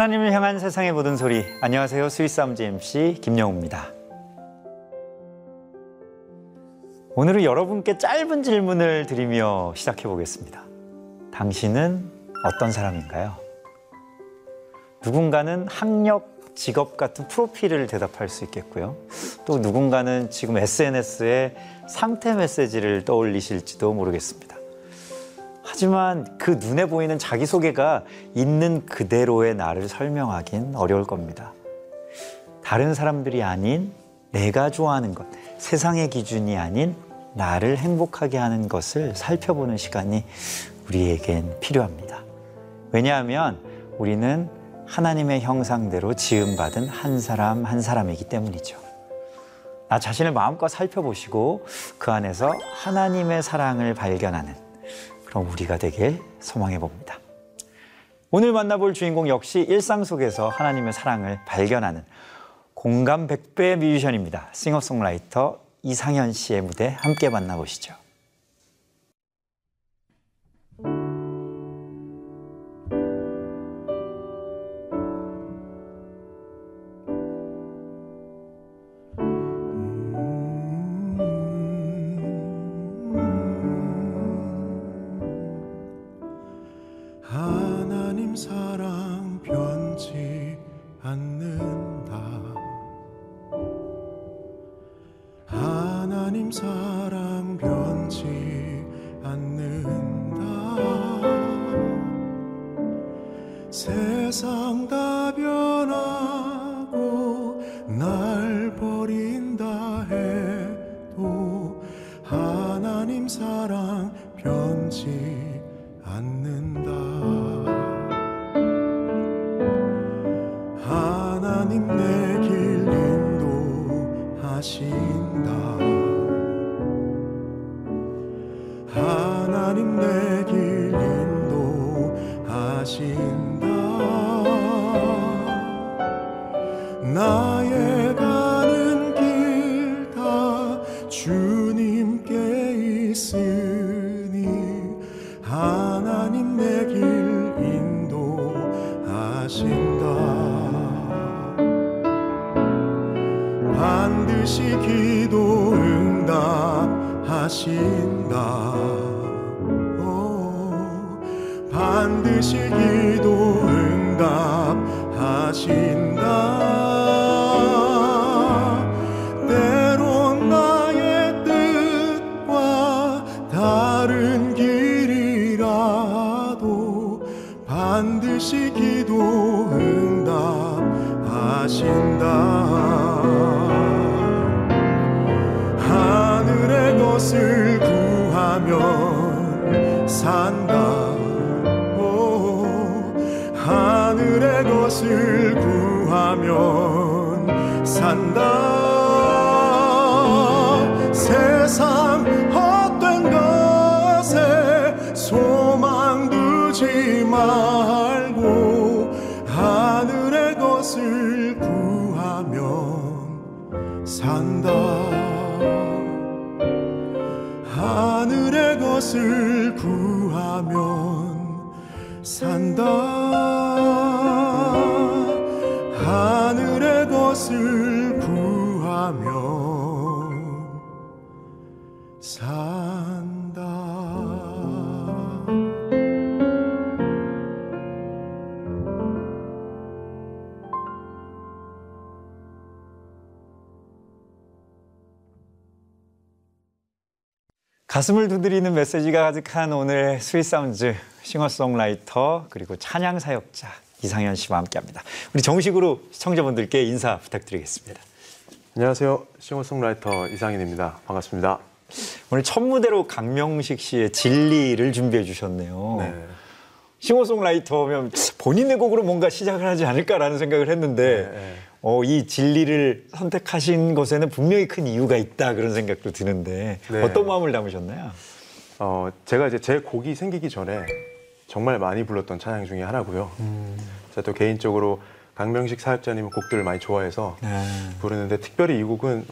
하나님을 향한 세상의 모든 소리. 안녕하세요. 스위스암즈 MC 김영우입니다. 오늘은 여러분께 짧은 질문을 드리며 시작해 보겠습니다. 당신은 어떤 사람인가요? 누군가는 학력, 직업 같은 프로필을 대답할 수 있겠고요. 또 누군가는 지금 SNS에 상태 메시지를 떠올리실지도 모르겠습니다. 하지만 그 눈에 보이는 자기소개가 있는 그대로의 나를 설명하긴 어려울 겁니다. 다른 사람들이 아닌 내가 좋아하는 것, 세상의 기준이 아닌 나를 행복하게 하는 것을 살펴보는 시간이 우리에겐 필요합니다. 왜냐하면 우리는 하나님의 형상대로 지음받은 한 사람 한 사람이기 때문이죠. 나 자신을 마음껏 살펴보시고 그 안에서 하나님의 사랑을 발견하는 그럼 우리가 되길 소망해 봅니다. 오늘 만나볼 주인공 역시 일상 속에서 하나님의 사랑을 발견하는 공감 100배 뮤지션입니다. 싱어송라이터 이상현 씨의 무대 함께 만나보시죠. 인 것을 구하면 산다. 하늘의 것을 구하면 산다 가슴을 두드리는 메시지가 가득한 오늘 Sweet Sounds 싱어송라이터 그리고 찬양 사역자 이상현 씨와 함께합니다. 우리 정식으로 시청자분들께 인사 부탁드리겠습니다. 안녕하세요. 싱어송라이터 이상현입니다. 반갑습니다. 오늘 첫 무대로 강명식 씨의 진리를 준비해 주셨네요. 네. 싱어송라이터면 본인의 곡으로 뭔가 시작을 하지 않을까라는 생각을 했는데 네. 어, 이 진리를 선택하신 것에는 분명히 큰 이유가 있다 그런 생각도 드는데 네. 어떤 마음을 담으셨나요? 어, 제가 이제 제 곡이 생기기 전에 정말 많이 불렀던 찬양 중에 하나고요. 제가 또 개인적으로 강명식 사역자님 곡들을 많이 좋아해서 네. 부르는데 특별히 이 곡은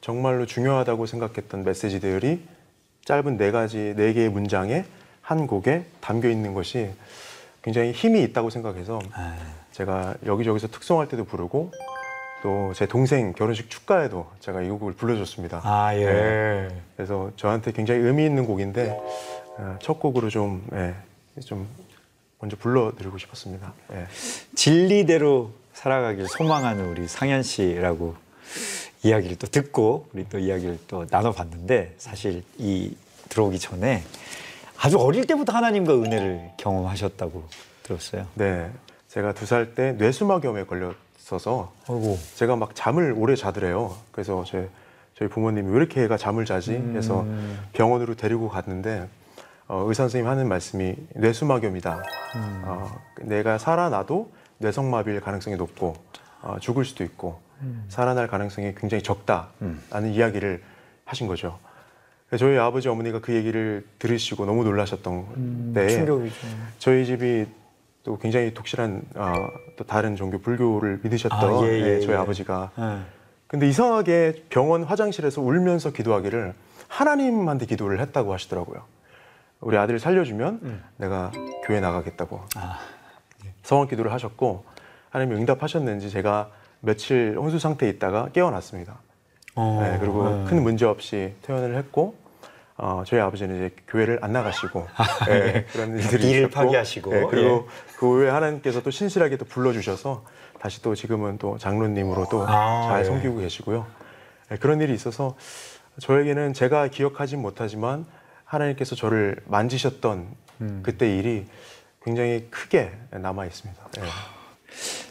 정말로 중요하다고 생각했던 메시지들이 짧은 네 가지 네 개의 문장에 한 곡에 담겨 있는 것이 굉장히 힘이 있다고 생각해서 아, 제가 여기저기서 특송할 때도 부르고 또 제 동생 결혼식 축가에도 제가 이 곡을 불러줬습니다. 아 예. 네. 그래서 저한테 굉장히 의미 있는 곡인데 어, 첫 곡으로 좀, 예, 좀 먼저 불러드리고 싶었습니다. 예. 진리대로 살아가길 소망하는 우리 상현 씨라고 이야기를 또 듣고 우리 또 이야기를 또 나눠봤는데 사실 이 들어오기 전에 아주 어릴 때부터 하나님과 은혜를 경험하셨다고 들었어요. 네, 제가 두 살 때 뇌수막염에 걸렸어서 아이고. 제가 막 잠을 오래 자더래요. 그래서 제, 저희 부모님이 왜 이렇게 애가 잠을 자지? 해서 병원으로 데리고 갔는데 어, 의사 선생님 하는 말씀이 뇌수막염이다. 어, 내가 살아나도 뇌성마비일 가능성이 높고 어, 죽을 수도 있고 살아날 가능성이 굉장히 적다라는 이야기를 하신 거죠. 그래서 저희 아버지 어머니가 그 얘기를 들으시고 너무 놀라셨던 때에 충격이죠. 저희 집이 또 굉장히 독실한 어, 또 다른 종교 불교를 믿으셨던 아, 예, 예, 예, 저희 예. 아버지가 예. 근데 이상하게 병원 화장실에서 울면서 기도하기를 하나님한테 기도를 했다고 하시더라고요. 우리 아들 살려주면 내가 교회 나가겠다고 아, 성원 기도를 하셨고 하나님이 응답하셨는지 제가 며칠 혼수 상태에 있다가 깨어났습니다. 어, 네, 그리고 예. 큰 문제 없이 퇴원을 했고 어, 저희 아버지는 이제 교회를 안 나가시고 예, 그런 일들이 일을 있었고, 파기하시고, 예, 그리고 그 후에 하나님께서 또 신실하게 또 불러주셔서 다시 또 지금은 또 장로님으로 또 아, 잘 예. 섬기고 계시고요. 예, 그런 일이 있어서 저에게는 제가 기억하진 못하지만 하나님께서 저를 만지셨던 음. 그때 일이 굉장히 크게 남아 있습니다. 예.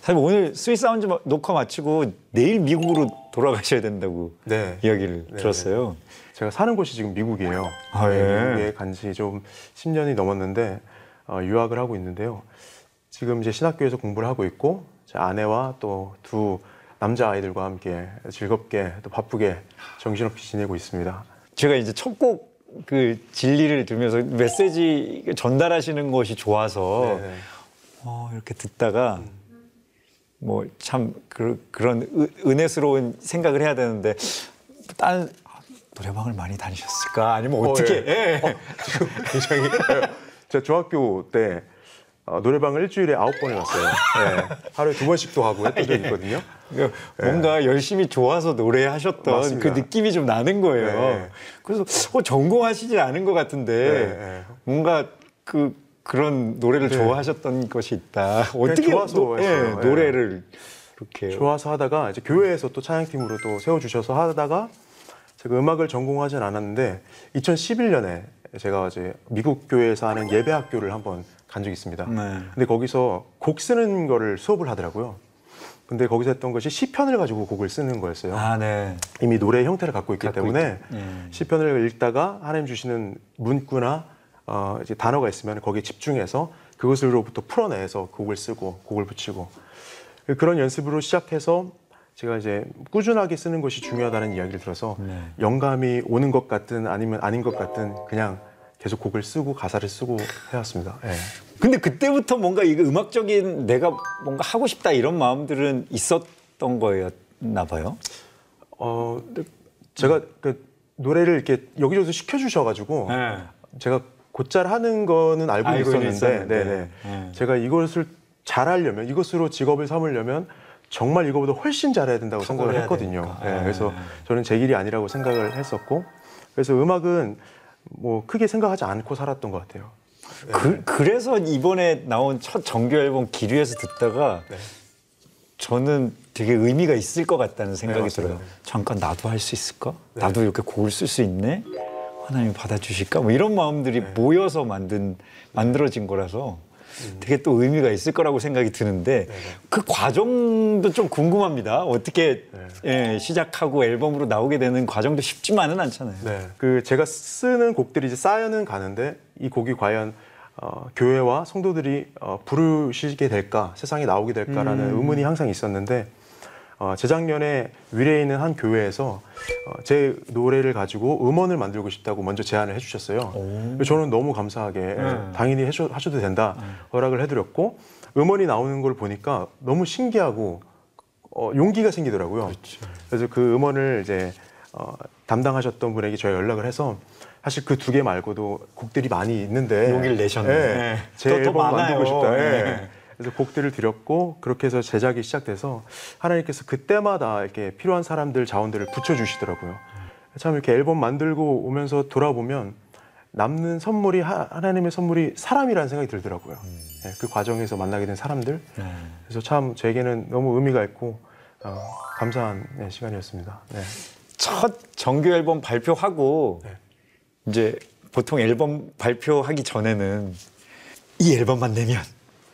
사실 오늘 스위스 사운드 녹화 마치고 내일 미국으로 돌아가셔야 된다고 네. 이야기를 네, 들었어요. 제가 사는 곳이 지금 미국이에요. 아, 네, 예. 미국에 간 지 좀 10년이 넘었는데 어, 유학을 하고 있는데요. 지금 이제 신학교에서 공부를 하고 있고 제 아내와 또 두 남자 아이들과 함께 즐겁게 또 바쁘게 정신없이 지내고 있습니다. 제가 이제 첫곡 그 진리를 들으면서 메시지 전달하시는 것이 좋아서 네, 네. 어, 이렇게 듣다가 뭐참 그, 은- 은혜스러운 생각을 해야 되는데 다른 아, 노래방을 많이 다니셨을까 아니면 어, 어떻게 예. 예. 지금 굉장히 제가 중학교 때 어, 노래방을 일주일에 아홉 번을 갔어요. 네. 하루에 두 번씩도 하고 했던 적이 있거든요. 그러니까 뭔가 열심히 좋아서 노래하셨던 맞습니다. 그 느낌이 좀 나는 거예요. 네. 그래서 어, 전공하시질 않은 것 같은데 네, 네. 뭔가 그 그런 노래를 네. 좋아하셨던 것이 있다. 어떻게 좋아서 노. 노래를 이렇게 좋아서 하다가 이제 교회에서 또 찬양팀으로 또 세워주셔서 하다가 제가 음악을 전공하진 않았는데 2011년에 제가 이제 미국 교회에서 하는 예배 학교를 한번 간 적이 있습니다. 네. 근데 거기서 곡 쓰는 거를 수업을 하더라고요. 근데 거기서 했던 것이 시편을 가지고 곡을 쓰는 거였어요. 아, 네. 이미 노래의 형태를 갖고 있기 갖고 때문에 있- 예. 시편을 읽다가 하나님 주시는 문구나 어, 이제 단어가 있으면 거기에 집중해서 그것으로부터 풀어내서 곡을 쓰고 곡을 붙이고 그런 연습으로 시작해서 제가 이제 꾸준하게 쓰는 것이 중요하다는 이야기를 들어서 네. 영감이 오는 것 같든 아니면 아닌 것 같든 그냥 계속 곡을 쓰고 가사를 쓰고 해왔습니다. 예. 근데 그때부터 뭔가 이거 음악적인 내가 뭔가 하고 싶다 이런 마음들은 있었던 거였나 봐요. 어, 제가 그 노래를 이렇게 여기저기서 시켜주셔가지고 네. 제가 곧잘 하는 거는 알고 알고는 있었는데, 있었는데. 네네. 네. 제가 이것을 잘하려면 이것으로 직업을 삼으려면 정말 이거보다 훨씬 잘해야 된다고 생각을 했거든요. 되니까. 네, 네. 그래서 저는 제 길이 아니라고 생각을 했었고 그래서 음악은 뭐 크게 생각하지 않고 살았던 것 같아요. 그, 그래서 이번에 나온 첫 정규 앨범 기류에서 듣다가 네. 저는 되게 의미가 있을 것 같다는 생각이 네. 들어요. 잠깐 나도 할 수 있을까? 나도 이렇게 곡을 쓸 수 있네? 하나님 받아주실까? 뭐 이런 마음들이 네. 모여서 만든 만들어진 거라서 음. 되게 또 의미가 있을 거라고 생각이 드는데 그 과정도 좀 궁금합니다. 어떻게 네. 예, 시작하고 앨범으로 나오게 되는 과정도 쉽지만은 않잖아요. 네. 그 제가 쓰는 곡들이 이제 쌓여는 가는데 이 곡이 과연 어, 교회와 성도들이 어, 부르시게 될까, 세상에 나오게 될까라는 의문이 항상 있었는데 어, 재작년에 위례에 있는 한 교회에서 어, 제 노래를 가지고 음원을 만들고 싶다고 먼저 제안을 해주셨어요. 그래서 저는 너무 감사하게 예, 당연히 해줘, 하셔도 된다 허락을 해드렸고 음원이 나오는 걸 보니까 너무 신기하고 어, 용기가 생기더라고요. 그래서 그 음원을 이제 어, 담당하셨던 분에게 저희가 연락을 해서 사실 그 두 개 말고도 곡들이 많이 있는데 용기를 내셨네. 예, 네. 제 앨범. 만들고 싶다. 예. 네. 그래서 곡들을 드렸고 그렇게 해서 제작이 시작돼서 하나님께서 그때마다 이렇게 필요한 사람들 자원들을 붙여주시더라고요. 참 이렇게 앨범 만들고 오면서 돌아보면 남는 선물이 하, 하나님의 선물이 사람이라는 생각이 들더라고요. 예, 그 과정에서 만나게 된 사람들. 네. 그래서 참 저에게는 너무 의미가 있고 어, 감사한 네, 시간이었습니다. 네. 첫 정규 앨범 발표하고 네. 이제 보통 앨범 발표하기 전에는 이 앨범만 내면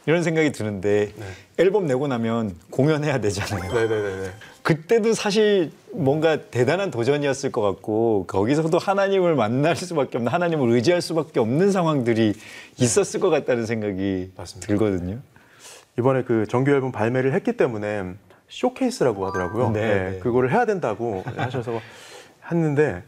이런 생각이 드는데 네. 앨범 내고 나면 공연해야 되잖아요. 네네네. 그때도 사실 뭔가 대단한 도전이었을 것 같고 거기서도 하나님을 만날 수밖에 없는 하나님을 의지할 수밖에 없는 상황들이 있었을 것 같다는 생각이 맞습니다. 들거든요. 이번에 그 정규 앨범 발매를 했기 때문에 쇼케이스라고 하더라고요. 네, 네, 네. 그거를 해야 된다고 하셔서 했는데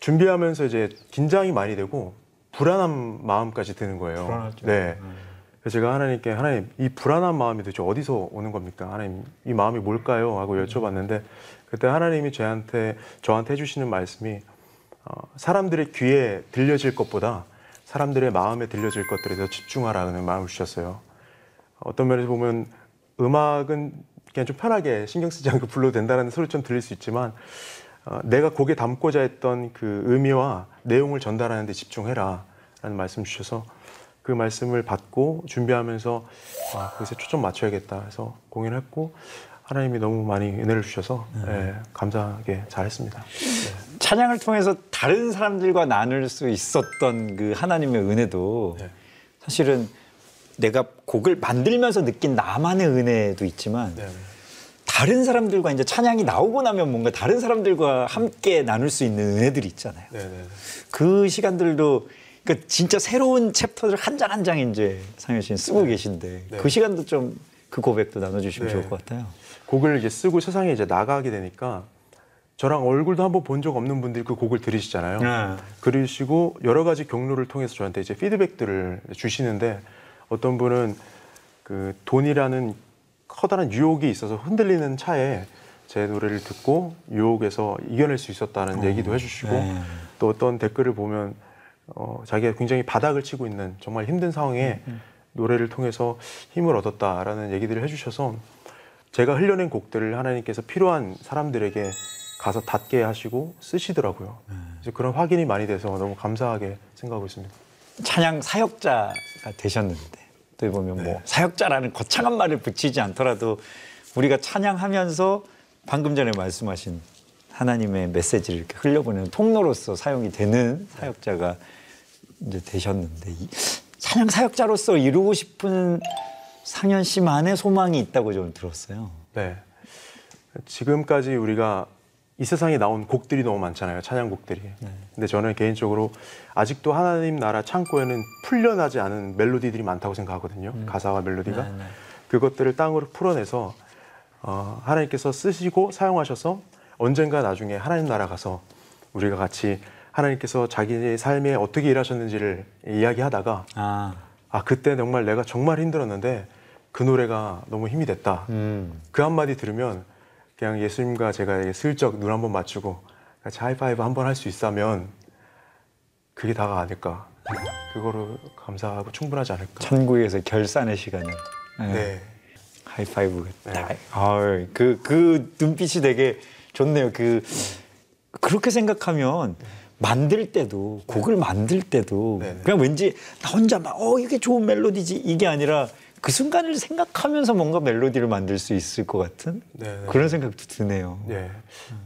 준비하면서 이제 긴장이 많이 되고 불안한 마음까지 드는 거예요. 불안하죠. 네. 그래서 제가 하나님께 하나님 이 불안한 마음이 도대체 어디서 오는 겁니까? 하나님 이 마음이 뭘까요? 하고 여쭤봤는데 그때 하나님이 저한테 저한테 해주시는 말씀이 어, 사람들의 귀에 들려질 것보다 사람들의 마음에 들려질 것들에 더 집중하라는 마음을 주셨어요. 어떤 면에서 보면 음악은 그냥 좀 편하게 신경 쓰지 않고 불러도 된다는 소리처럼 들릴 수 있지만 어, 내가 곡에 담고자 했던 그 의미와 내용을 전달하는 데 집중해라 라는 말씀 주셔서 그 말씀을 받고 준비하면서 아, 거기서 초점 맞춰야겠다 해서 공연했고 하나님이 너무 많이 은혜를 주셔서 예, 감사하게 잘했습니다. 네. 찬양을 통해서 다른 사람들과 나눌 수 있었던 그 하나님의 은혜도 네. 사실은 내가 곡을 만들면서 느낀 나만의 은혜도 있지만 네. 다른 사람들과 이제 찬양이 나오고 나면 뭔가 다른 사람들과 함께 나눌 수 있는 은혜들이 있잖아요. 네, 네. 그 시간들도 그러니까 진짜 새로운 챕터를 한장 한 장 이제 상현 씨는 쓰고 계신데 네. 그 시간도 좀 그 고백도 나눠주시면 네. 좋을 것 같아요. 곡을 이제 쓰고 세상에 이제 나가게 되니까 저랑 얼굴도 한번 본 적 없는 분들이 그 곡을 들으시잖아요. 네. 그러시고 여러 가지 경로를 통해서 저한테 이제 피드백들을 주시는데 어떤 분은 그 돈이라는 커다란 유혹이 있어서 흔들리는 차에 제 노래를 듣고 유혹에서 이겨낼 수 있었다는 얘기도 해주시고 네. 또 어떤 댓글을 보면 어, 자기가 굉장히 바닥을 치고 있는 정말 힘든 상황에 노래를 통해서 힘을 얻었다라는 얘기들을 해주셔서 제가 흘려낸 곡들을 하나님께서 필요한 사람들에게 가서 닿게 하시고 쓰시더라고요. 그래서 그런 확인이 많이 돼서 너무 감사하게 생각하고 있습니다. 찬양 사역자가 되셨는데 또 보면 뭐 사역자라는 거창한 말을 붙이지 않더라도 우리가 찬양하면서 방금 전에 말씀하신 하나님의 메시지를 이렇게 흘려보내는 통로로서 사용이 되는 사역자가 이제 되셨는데 이 찬양 사역자로서 이루고 싶은 상현 씨만의 소망이 있다고 저는 들었어요. 네. 지금까지 우리가 이 세상에 나온 곡들이 너무 많잖아요. 찬양곡들이. 근데 저는 개인적으로 아직도 하나님 나라 창고에는 풀려나지 않은 멜로디들이 많다고 생각하거든요. 가사와 멜로디가. 네, 네. 그것들을 땅으로 풀어내서 어, 하나님께서 쓰시고 사용하셔서 언젠가 나중에 하나님 나라 가서 우리가 같이 하나님께서 자기의 삶에 어떻게 일하셨는지를 이야기하다가 아, 아 그때 정말 내가 정말 힘들었는데 그 노래가 너무 힘이 됐다. 음, 그 한마디 들으면 그냥 예수님과 제가 슬쩍 눈 한번 맞추고 같이 하이파이브 한번 할 수 있다면 그게 다가 아닐까. 그거로 감사하고 충분하지 않을까. 천국에서 결산의 시간을. 네. 네. 하이파이브가 네. 딱. 아유, 그, 그 눈빛이 되게 좋네요. 그, 그렇게 생각하면 만들 때도, 곡을 만들 때도 네, 네. 그냥 왠지 나 혼자 막, 어, 이게 좋은 멜로디지. 이게 아니라 그 순간을 생각하면서 뭔가 멜로디를 만들 수 있을 것 같은 네, 네. 그런 생각도 드네요. 네.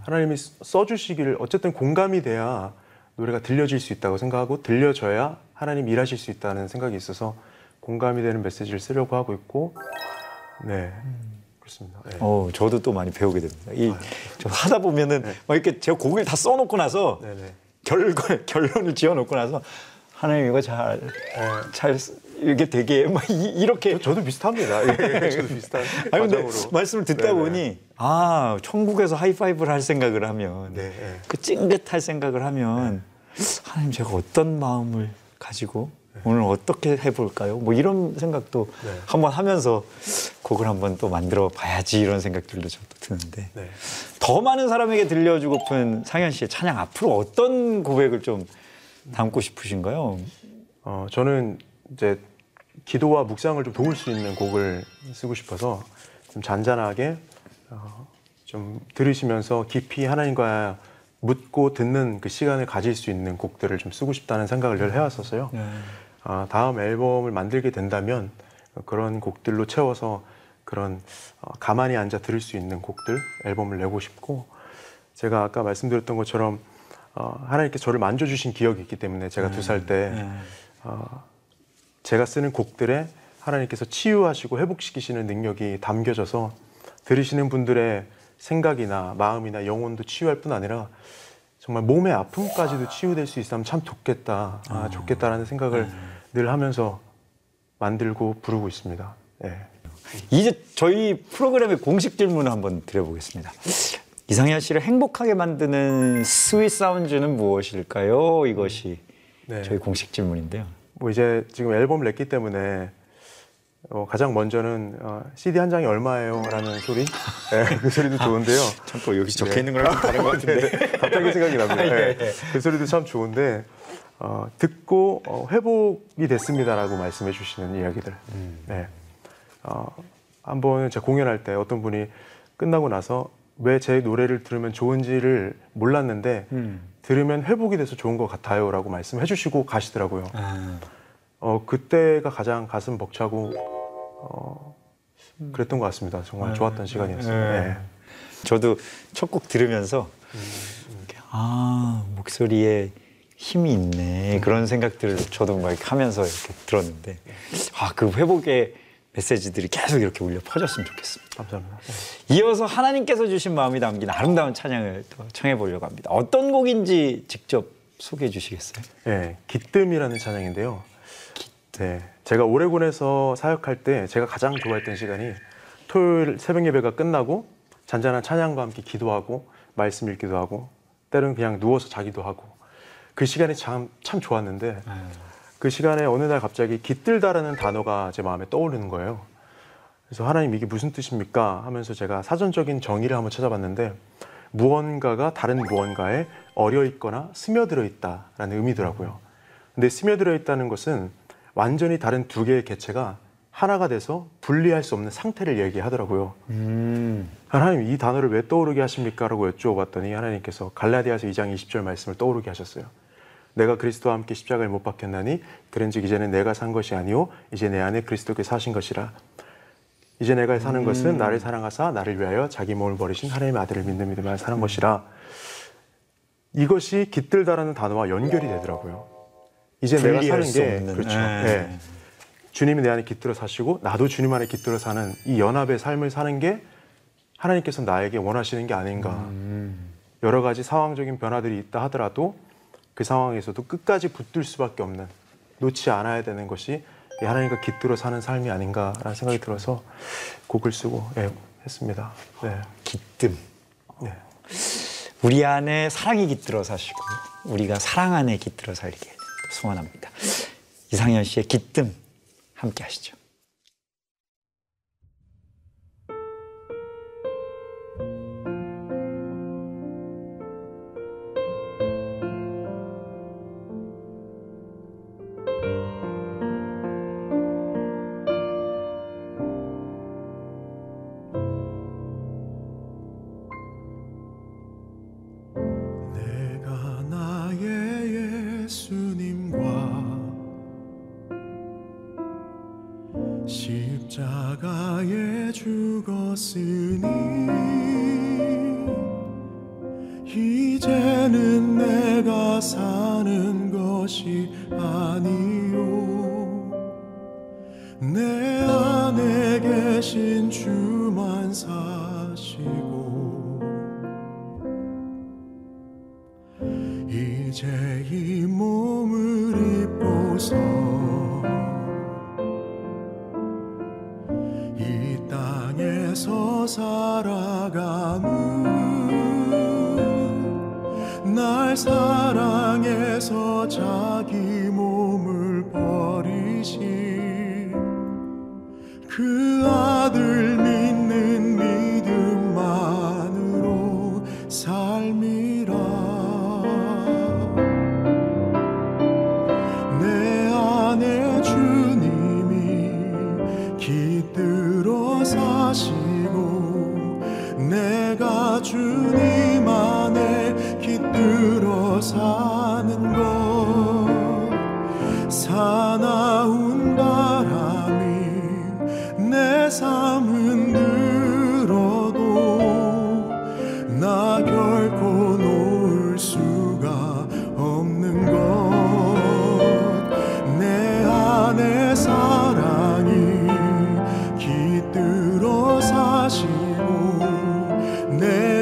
하나님이 써주시기를 어쨌든 공감이 돼야 노래가 들려질 수 있다고 생각하고 들려져야 하나님 일하실 수 있다는 생각이 있어서 공감이 되는 메시지를 쓰려고 하고 있고 네 그렇습니다. 네. 어, 저도 또 많이 배우게 됩니다. 이, 저 하다 보면은 막 이렇게 제가 곡을 다 써놓고 나서 네. 네네. 결, 결론을 지어놓고 나서 하나님 이거 잘, 네. 잘, 쓰- 이게 되게 막 이, 렇게 저도 비슷합니다. 예, 저도 비슷한 아니 근데. 말씀을 듣다. 보니 아 천국에서 하이파이브를 할 생각을 하면 네, 네. 그 찡긋할 생각을 하면 하나님 제가 어떤 마음을 가지고 오늘 어떻게 해볼까요? 뭐 이런 생각도 네. 한번 하면서 곡을 한번 또 만들어 봐야지 이런 생각들도 저도 드는데 네. 더 많은 사람에게 들려주고픈 상현 씨의 찬양 앞으로 어떤 고백을 좀 담고 싶으신가요? 어, 저는 이제 기도와 묵상을 좀 도울 수 있는 곡을 쓰고 싶어서 좀 잔잔하게 어, 좀 들으시면서 깊이 하나님과 묻고 듣는 그 시간을 가질 수 있는 곡들을 좀 쓰고 싶다는 생각을 늘 해왔었어요. 아, 다음 앨범을 만들게 된다면 그런 곡들로 채워서 그런 어, 가만히 앉아 들을 수 있는 곡들 앨범을 내고 싶고 제가 아까 말씀드렸던 것처럼 어, 하나님께서 저를 만져주신 기억이 있기 때문에 제가 두살때 어, 제가 쓰는 곡들에 하나님께서 치유하시고 회복시키시는 능력이 담겨져서 들으시는 분들의 생각이나 마음이나 영혼도 치유할 뿐 아니라 정말 몸의 아픔까지도 치유될 수 있다면 참 좋겠다, 아, 좋겠다라는 생각을 늘 하면서 만들고 부르고 있습니다. 예. 이제 저희 프로그램의 공식 질문을 한번 드려보겠습니다. 이상현 씨를 행복하게 만드는 sweet sound는 무엇일까요? 이것이 네. 저희 공식 질문인데요. 뭐 이제 지금 앨범을 냈기 때문에 어, 가장 먼저는 어, CD 한 장이 얼마예요?라는 소리, 예, 그 소리도 좋은데요. 참고 여기 적혀 있는 거랑 좀 다른 것 같은데. 갑자기 생각이 납니다. 예. 그 소리도 참 좋은데 어, 듣고 어, 회복이 됐습니다라고 말씀해 주시는 이야기들. 네. 어, 한번 제가 공연할 때 어떤 분이 끝나고 나서 왜 제 노래를 들으면 좋은지를 몰랐는데 들으면 회복이 돼서 좋은 것 같아요라고 말씀해 주시고 가시더라고요. 어, 그때가 가장 가슴 벅차고 어, 그랬던 것 같습니다. 정말 좋았던 시간이었어요. 네. 네. 저도 첫 곡 들으면서 이렇게, 아 목소리에 힘이 있네 그런 생각들을 저도 막 하면서 이렇게 들었는데 아 그 회복의 메시지들이 계속 이렇게 울려 퍼졌으면 좋겠습니다. 감사합니다. 네. 이어서 하나님께서 주신 마음이 담긴 아름다운 찬양을 또 청해 보려고 합니다. 어떤 곡인지 직접 소개해 주시겠어요? 네, 기뜸이라는 찬양인데요. 네, 제가 오레곤에서 사역할 때 제가 가장 좋아했던 시간이 토요일 새벽 예배가 끝나고 잔잔한 찬양과 함께 기도하고 말씀 읽기도 하고 때로는 그냥 누워서 자기도 하고 그 시간이 참, 참 좋았는데 그 시간에 어느 날 갑자기 깃들다라는 단어가 제 마음에 떠오르는 거예요. 그래서 하나님 이게 무슨 뜻입니까? 하면서 제가 사전적인 정의를 한번 찾아봤는데 무언가가 다른 무언가에 어려 있거나 스며들어 있다라는 의미더라고요. 근데 스며들어 있다는 것은 완전히 다른 두 개의 개체가 하나가 돼서 분리할 수 없는 상태를 얘기하더라고요. 하나님 이 단어를 왜 떠오르게 하십니까? 라고 여쭈어봤더니 하나님께서 갈라디아서 2장 20절 말씀을 떠오르게 하셨어요. 내가 그리스도와 함께 십자가에 못 박혔나니 그런즉 이제는 내가 산 것이 아니요 이제 내 안에 그리스도께 사신 것이라 이제 내가 사는 것은 나를 사랑하사 나를 위하여 자기 몸을 버리신 하나님의 아들을 믿는 믿음을 사는 것이라 이것이 깃들다라는 단어와 연결이 되더라고요. 이제 내가 사는 수게 없는. 그렇죠. 네. 네. 주님이 내 안에 깃들어 사시고 나도 주님 안에 깃들어 사는 이 연합의 삶을 사는 게 하나님께서 나에게 원하시는 게 아닌가. 여러 가지 상황적인 변화들이 있다 하더라도 그 상황에서도 끝까지 붙들 수밖에 없는 놓지 않아야 되는 것이 이 하나님과 깃들어 사는 삶이 아닌가라는 생각이 들어서 곡을 쓰고 예, 했습니다. 네. 기뜸. 네. 우리 안에 사랑이 깃들어 사시고 우리가 사랑 안에 깃들어 살게 소원합니다. 이상현 씨의 기뜸 함께 하시죠. 이제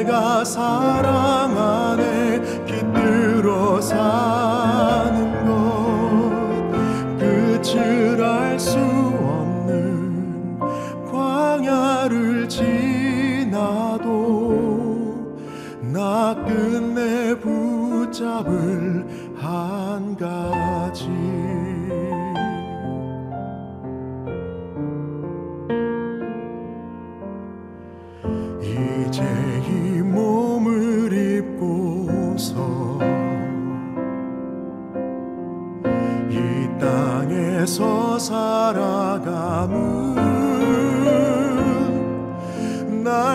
내가 사랑 안에 깃들어 사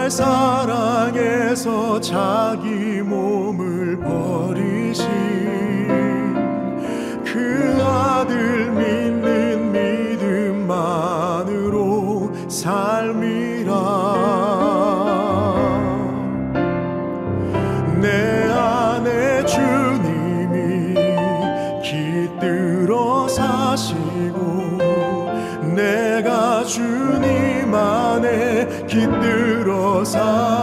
날 사랑해서 자기 몸을 버리신 그 아들 믿는 믿음만으로 삶 깃들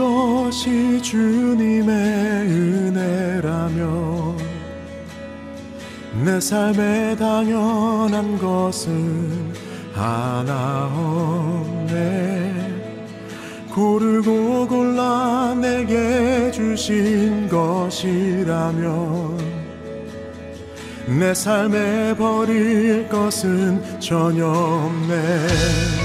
것이 주님의 은혜라면 내 삶에 당연한 것은 하나 없네. 고르고 골라 내게 주신 것이라면 내 삶에 버릴 것은 전혀 없네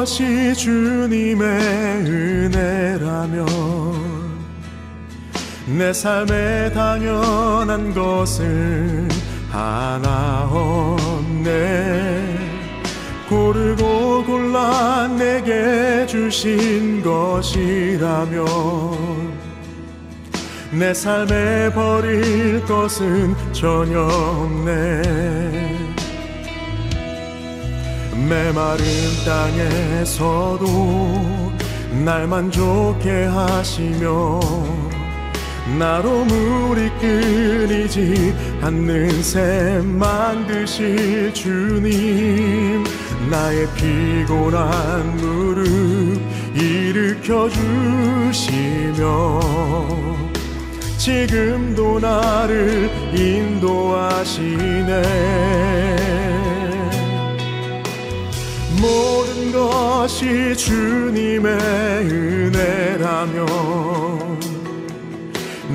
것이 주님의 은혜라면 내 삶에 당연한 것은 하나 없네. 고르고 골라 내게 주신 것이라면 내 삶에 버릴 것은 전혀 없네 메마른 땅에서도 날 만족해 하시며 나로 물이 끊이지 않는 샘 만드실 주님 나의 피곤한 무릎 일으켜 주시며 지금도 나를 인도하시네 모든 것이 주님의 은혜라면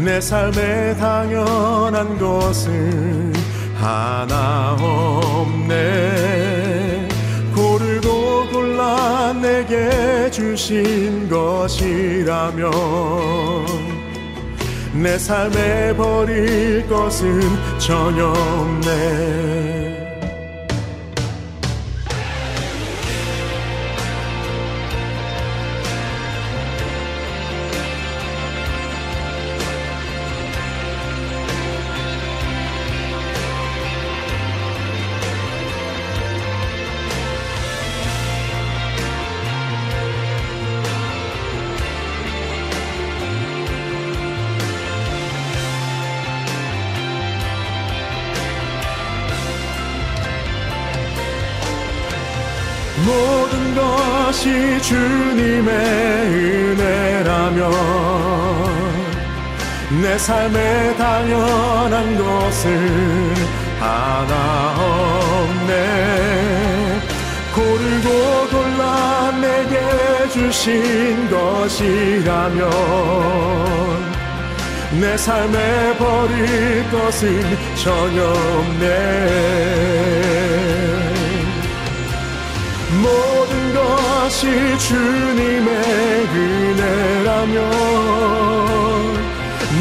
내 삶에 당연한 것은 하나 없네. 고르고 골라 내게 주신 것이라면 내 삶에 버릴 것은 전혀 없네 것이 주님의 은혜라면 내 삶에 당연한 것은 하나 없네. 고르고 골라 내게 주신 것이라면 내 삶에 버릴 것은 전혀 없네 것이 주님의 은혜라면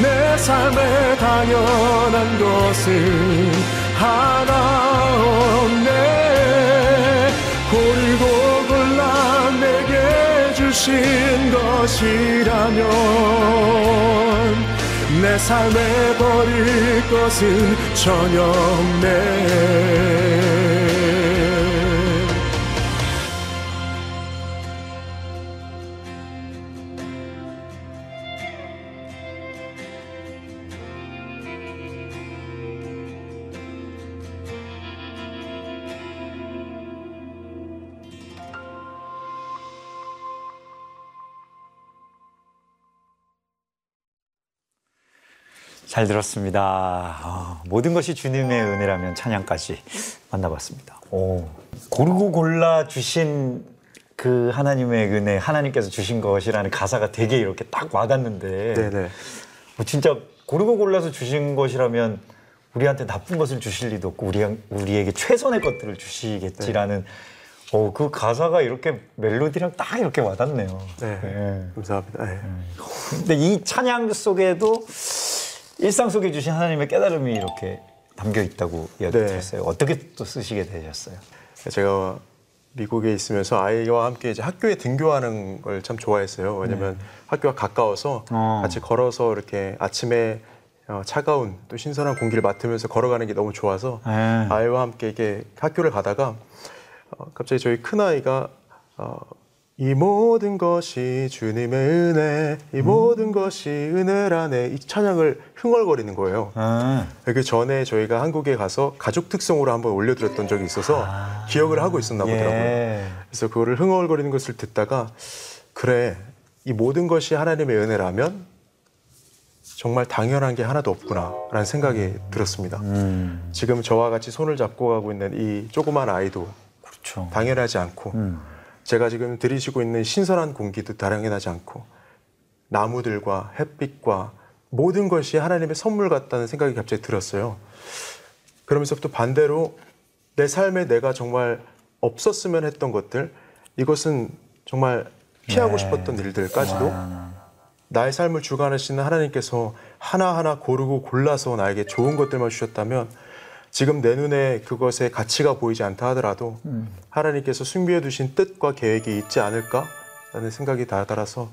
내 삶에 당연한 것은 하나 없네. 고르고 골라 내게 주신 것이라면 내 삶에 버릴 것은 전혀 없네 잘 들었습니다. 어, 모든 것이 주님의 은혜라면 찬양까지 만나봤습니다. 오, 고르고 골라 주신 그 하나님의 은혜, 하나님께서 주신 것이라는 가사가 되게 이렇게 딱 와닿는데, 네네. 뭐 진짜 고르고 골라서 주신 것이라면 우리한테 나쁜 것을 주실 리도 없고 우리, 우리에게 최선의 것들을 주시겠지라는 어, 그 가사가 이렇게 멜로디랑 딱 이렇게 와닿네요. 네. 네. 감사합니다. 네. 근데 이 찬양 속에도 일상 속에 주신 하나님의 깨달음이 이렇게 담겨 있다고 이야기 네. 들었어요. 어떻게 또 쓰시게 되셨어요? 제가 미국에 있으면서 아이와 함께 이제 학교에 등교하는 걸 참 좋아했어요. 왜냐면 학교가 가까워서 네. 어. 같이 걸어서 이렇게 아침에 어, 차가운 또 신선한 공기를 맡으면서 걸어가는 게 너무 좋아서 네. 아이와 함께 이게 학교를 가다가 어, 갑자기 저희 큰 아이가 어, 이 모든 것이 주님의 은혜, 이 음. 모든 것이 은혜라네 이 찬양을 흥얼거리는 거예요. 아, 그 전에 저희가 한국에 가서 가족 특성으로 한번 올려드렸던 적이 있어서 기억을 하고 있었나 보더라고요. 예. 그래서 그거를 흥얼거리는 것을 듣다가 그래 이 모든 것이 하나님의 은혜라면 정말 당연한 게 하나도 없구나라는 생각이 들었습니다. 음, 지금 저와 같이 손을 잡고 가고 있는 이 조그만 아이도 그렇죠. 당연하지 않고 음, 제가 지금 들이쉬고 있는 신선한 공기도 당연하지 않고 나무들과 햇빛과 모든 것이 하나님의 선물 같다는 생각이 갑자기 들었어요. 그러면서 또 반대로 내 삶에 내가 정말 없었으면 했던 것들 이것은 정말 피하고 네. 싶었던 일들까지도 나의 삶을 주관하시는 하나님께서 하나하나 고르고 골라서 나에게 좋은 것들만 주셨다면 지금 내 눈에 그것의 가치가 보이지 않다 하더라도 하나님께서 숨겨 두신 뜻과 계획이 있지 않을까라는 생각이 다달아서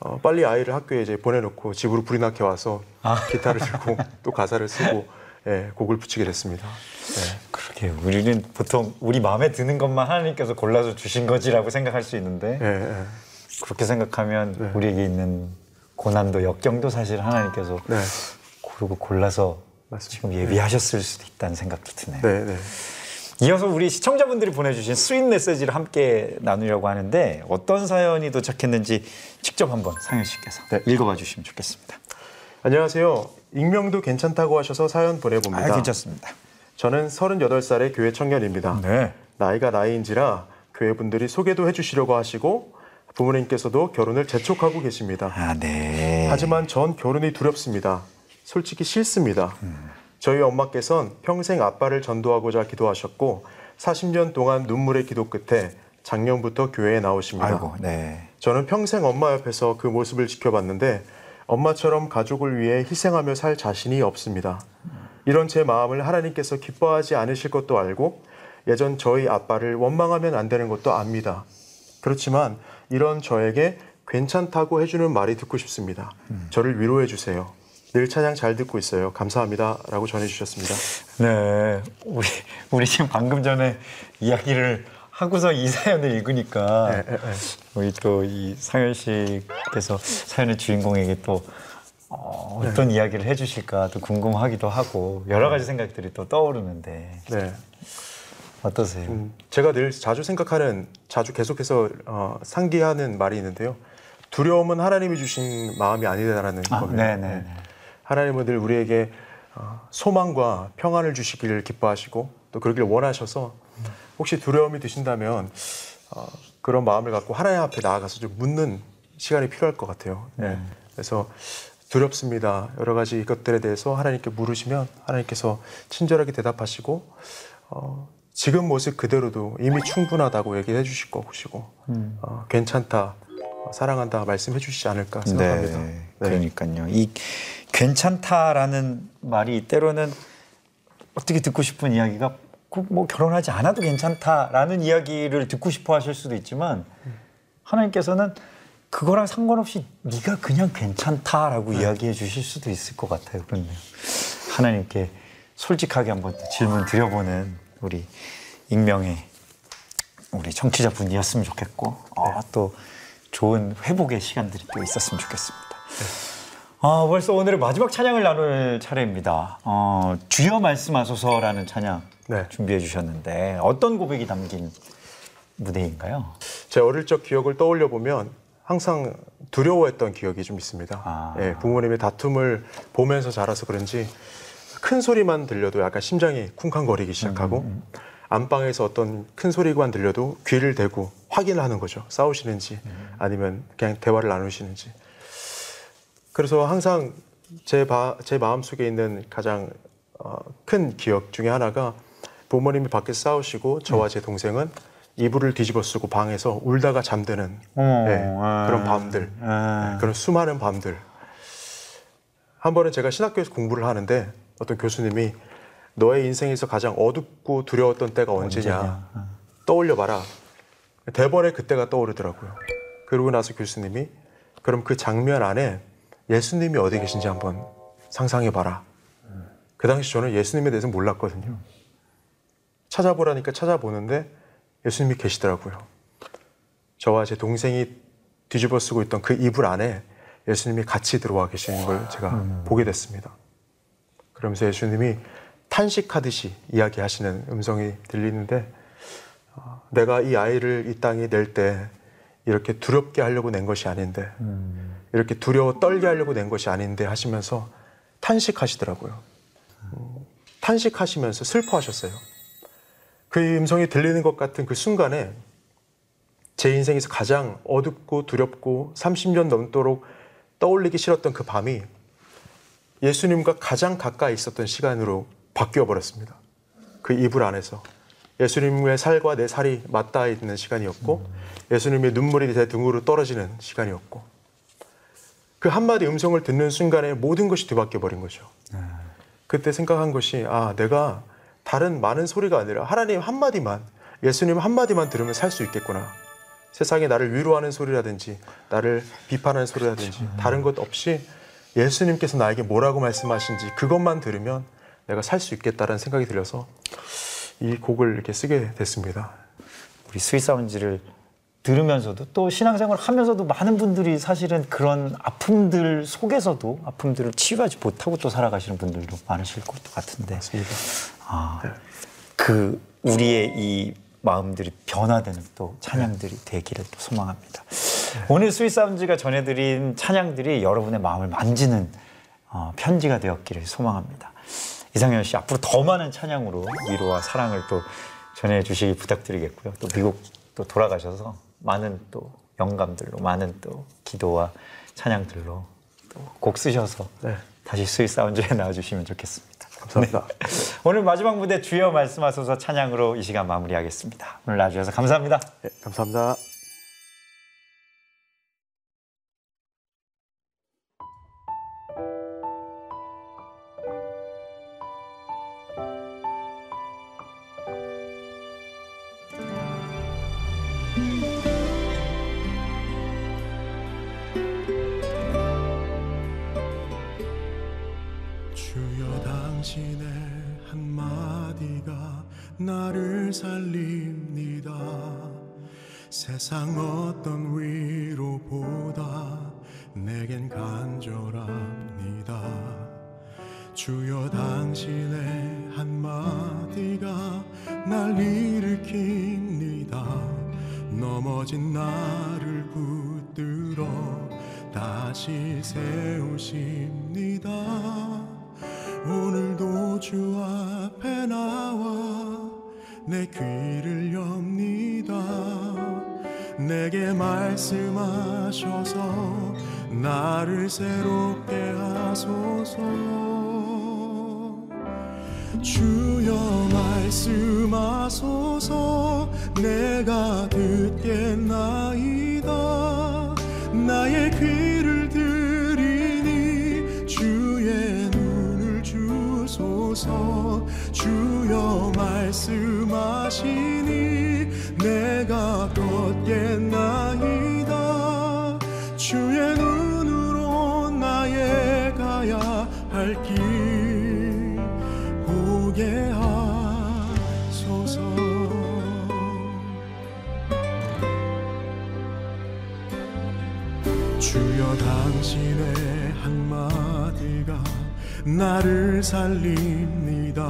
어, 빨리 아이를 학교에 이제 보내놓고 집으로 불이 나게 와서 아. 기타를 들고 또 가사를 쓰고 예, 곡을 붙이게 됐습니다. 네. 그러게요. 우리는 보통 우리 마음에 드는 것만 하나님께서 골라서 주신 거지라고 생각할 수 있는데 예, 예. 그렇게 생각하면 네. 우리에게 있는 고난도 역경도 사실 하나님께서 네. 고르고 골라서 맞습니다. 지금 예비하셨을 수도 있다는 생각도 드네요. 네, 네. 이어서 우리 시청자분들이 보내주신 스윗 메시지를 함께 나누려고 하는데 어떤 사연이 도착했는지 직접 한번 상현 씨께서 네. 읽어봐 주시면 좋겠습니다. 안녕하세요. 익명도 괜찮다고 하셔서 사연 보내봅니다. 아, 괜찮습니다. 저는 38살의 교회 청년입니다. 네. 나이가 나이인지라 교회 분들이 소개도 해주시려고 하시고 부모님께서도 결혼을 재촉하고 계십니다. 아, 네. 하지만 전 결혼이 두렵습니다. 솔직히 싫습니다. 저희 엄마께선 평생 아빠를 전도하고자 기도하셨고 40년 동안 눈물의 기도 끝에 작년부터 교회에 나오십니다. 아이고, 네. 저는 평생 엄마 옆에서 그 모습을 지켜봤는데 엄마처럼 가족을 위해 희생하며 살 자신이 없습니다. 이런 제 마음을 하나님께서 기뻐하지 않으실 것도 알고 예전 저희 아빠를 원망하면 안 되는 것도 압니다. 그렇지만 이런 저에게 괜찮다고 해주는 말이 듣고 싶습니다. 저를 위로해 주세요. 늘 찬양 잘 듣고 있어요. 감사합니다. 라고 전해주셨습니다. 네. 우리, 우리 지금 방금 전에 이야기를 하고서 이 사연을 읽으니까 네, 네, 네. 우리 또 이 상현 씨께서 사연의 주인공에게 또 어, 어떤 네. 이야기를 해주실까 또 궁금하기도 하고 여러 가지 생각들이 또 떠오르는데 네. 어떠세요? 음, 제가 늘 자주 생각하는, 자주 계속해서 어, 상기하는 말이 있는데요. 두려움은 하나님이 주신 마음이 아니다라는 아, 겁니다. 네네. 하나님은 늘 우리에게 어, 소망과 평안을 주시기를 기뻐하시고 또 그러길 원하셔서 혹시 두려움이 드신다면 어, 그런 마음을 갖고 하나님 앞에 나아가서 좀 묻는 시간이 필요할 것 같아요. 네. 그래서 두렵습니다. 여러 가지 것들에 대해서 하나님께 물으시면 하나님께서 친절하게 대답하시고 어, 지금 모습 그대로도 이미 충분하다고 얘기해 주실 것이고 어, 괜찮다, 어, 사랑한다 말씀해 주시지 않을까 생각합니다. 네, 그러니까요. 이 괜찮다라는 말이 때로는 어떻게 듣고 싶은 이야기가 꼭 뭐 결혼하지 않아도 괜찮다라는 이야기를 듣고 싶어 하실 수도 있지만 하나님께서는 그거랑 상관없이 네가 그냥 괜찮다라고 이야기해 주실 수도 있을 것 같아요. 그렇네요. 하나님께 솔직하게 한번 또 질문 드려보는 우리 익명의 우리 청취자분이었으면 좋겠고 아, 또 좋은 회복의 시간들이 또 있었으면 좋겠습니다. 아, 벌써 오늘의 마지막 찬양을 나눌 차례입니다. 어, 주여 말씀하소서라는 찬양 네. 준비해 주셨는데 어떤 고백이 담긴 무대인가요? 제 어릴 적 기억을 떠올려 보면 항상 두려워했던 기억이 좀 있습니다. 아. 예, 부모님의 다툼을 보면서 자라서 그런지 큰 소리만 들려도 약간 심장이 쿵쾅거리기 시작하고 안방에서 어떤 큰 소리만 들려도 귀를 대고 확인을 하는 거죠. 싸우시는지 아니면 그냥 대화를 나누시는지. 그래서 항상 제, 바, 제 마음속에 있는 가장 어, 큰 기억 중에 하나가 부모님이 밖에서 싸우시고 저와 제 동생은 이불을 뒤집어 쓰고 방에서 울다가 잠드는 어, 네, 아, 그런 밤들, 아. 그런 수많은 밤들. 한 번은 제가 신학교에서 공부를 하는데 어떤 교수님이 너의 인생에서 가장 어둡고 두려웠던 때가 언제냐, 언제냐. 떠올려 봐라. 대번에 그때가 떠오르더라고요. 그러고 나서 교수님이 그럼 그 장면 안에 예수님이 어디 계신지 한번 상상해 봐라. 그 당시 저는 예수님에 대해서 몰랐거든요. 찾아보라니까 찾아보는데 예수님이 계시더라고요. 저와 제 동생이 뒤집어 쓰고 있던 그 이불 안에 예수님이 같이 들어와 계시는 걸 제가 보게 됐습니다. 그러면서 예수님이 탄식하듯이 이야기하시는 음성이 들리는데 어, 내가 이 아이를 이 땅에 낼 때 이렇게 두렵게 하려고 낸 것이 아닌데 이렇게 두려워 떨게 하려고 낸 것이 아닌데 하시면서 탄식하시더라고요. 음, 탄식하시면서 슬퍼하셨어요. 그 음성이 들리는 것 같은 그 순간에 제 인생에서 가장 어둡고 두렵고 30년 넘도록 떠올리기 싫었던 그 밤이 예수님과 가장 가까이 있었던 시간으로 바뀌어 버렸습니다. 그 이불 안에서 예수님의 살과 내 살이 맞닿아 있는 시간이었고 예수님의 눈물이 제 등으로 떨어지는 시간이었고 그 한마디 음성을 듣는 순간에 모든 것이 뒤바뀌어 버린 거죠. 그때 생각한 것이 아 내가 다른 많은 소리가 아니라 하나님 한마디만 예수님 한마디만 들으면 살 수 있겠구나. 세상에 나를 위로하는 소리라든지 나를 비판하는 소리라든지 다른 것 없이 예수님께서 나에게 뭐라고 말씀하신지 그것만 들으면 내가 살 수 있겠다라는 생각이 들어서 이 곡을 이렇게 쓰게 됐습니다. 우리 스윗 사운즈를 들으면서도 또 신앙생활 하면서도 많은 분들이 사실은 그런 아픔들 속에서도 아픔들을 치유하지 못하고 또 살아가시는 분들도 많으실 것 같은데 맞습니다. 아, 그 우리의 이 마음들이 변화되는 또 찬양들이 되기를 또 소망합니다. 오늘 스윗사운즈가 전해드린 찬양들이 여러분의 마음을 만지는 어, 편지가 되었기를 소망합니다. 이상현 씨 앞으로 더 많은 찬양으로 위로와 사랑을 또 전해주시기 부탁드리겠고요. 또 미국 또 돌아가셔서 많은 또 영감들로 많은 또 기도와 찬양들로 또 곡 쓰셔서 네. 다시 스윗 사운즈에 나와주시면 좋겠습니다. 감사합니다. 오늘 마지막 무대 주여 말씀하소서 찬양으로 이 시간 마무리하겠습니다. 오늘 나와주셔서 감사합니다. 네, 감사합니다. 내 귀를 엽니다. 내게 말씀하셔서 나를 새롭게 하소서. 주여 말씀하소서 내가 듣겠나이 나를 살립니다.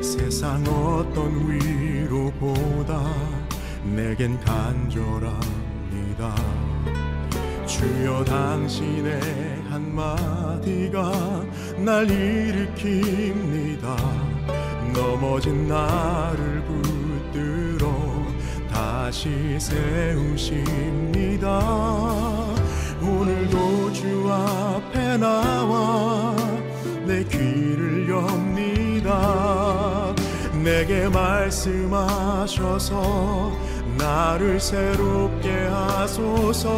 세상 어떤 위로보다 내겐 간절합니다. 주여 당신의 한마디가 날 일으킵니다. 넘어진 나를 붙들어 다시 세우십니다. 오늘도 주 앞에 나와 내 귀를 엽니다. 내게 말씀하셔서 나를 새롭게 하소서.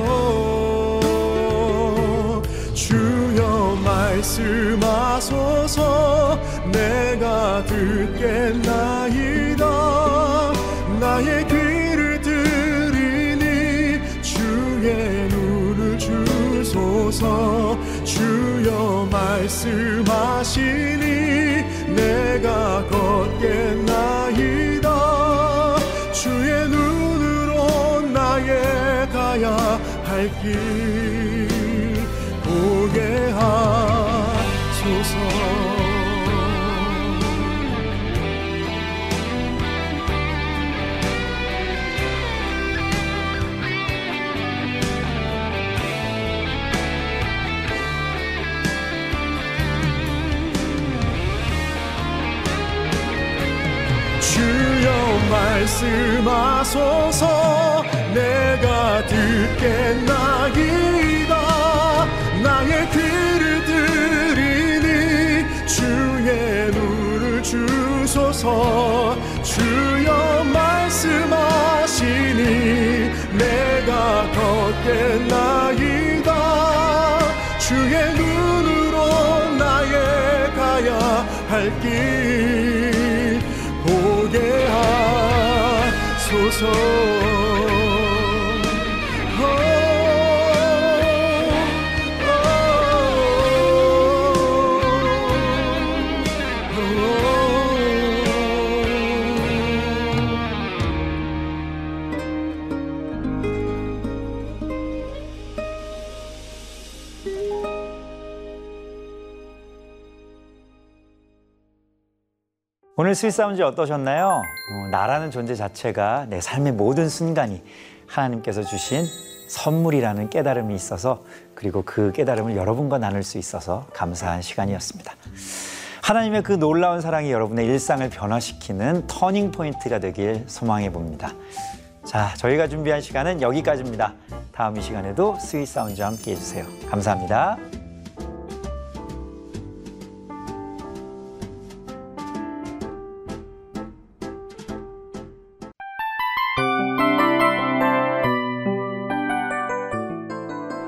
주여 말씀하소서. 내가 듣겠나이다. 나의 귀를 들이니 주의 눈을 주소서 말씀하시니 내가 걷겠나이다. 주의 눈으로 나의 가야 할길 말씀하소서. 내가 듣겠나이다. 나의 귀를 들이니 주의 눈을 주소서. 주여 말씀하시니 내가 걷겠나이다. 주의 눈으로 나의 가야 할 길. 보게 하 스윗 사운즈 어떠셨나요? 어, 나라는 존재 자체가 내 삶의 모든 순간이 하나님께서 주신 선물이라는 깨달음이 있어서 그리고 그 깨달음을 여러분과 나눌 수 있어서 감사한 시간이었습니다. 하나님의 그 놀라운 사랑이 여러분의 일상을 변화시키는 터닝 포인트가 되길 소망해 봅니다. 자, 저희가 준비한 시간은 여기까지입니다. 다음 이 시간에도 스윗 사운즈와 함께 해주세요. 감사합니다.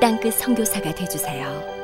땅끝 선교사가 되주세요.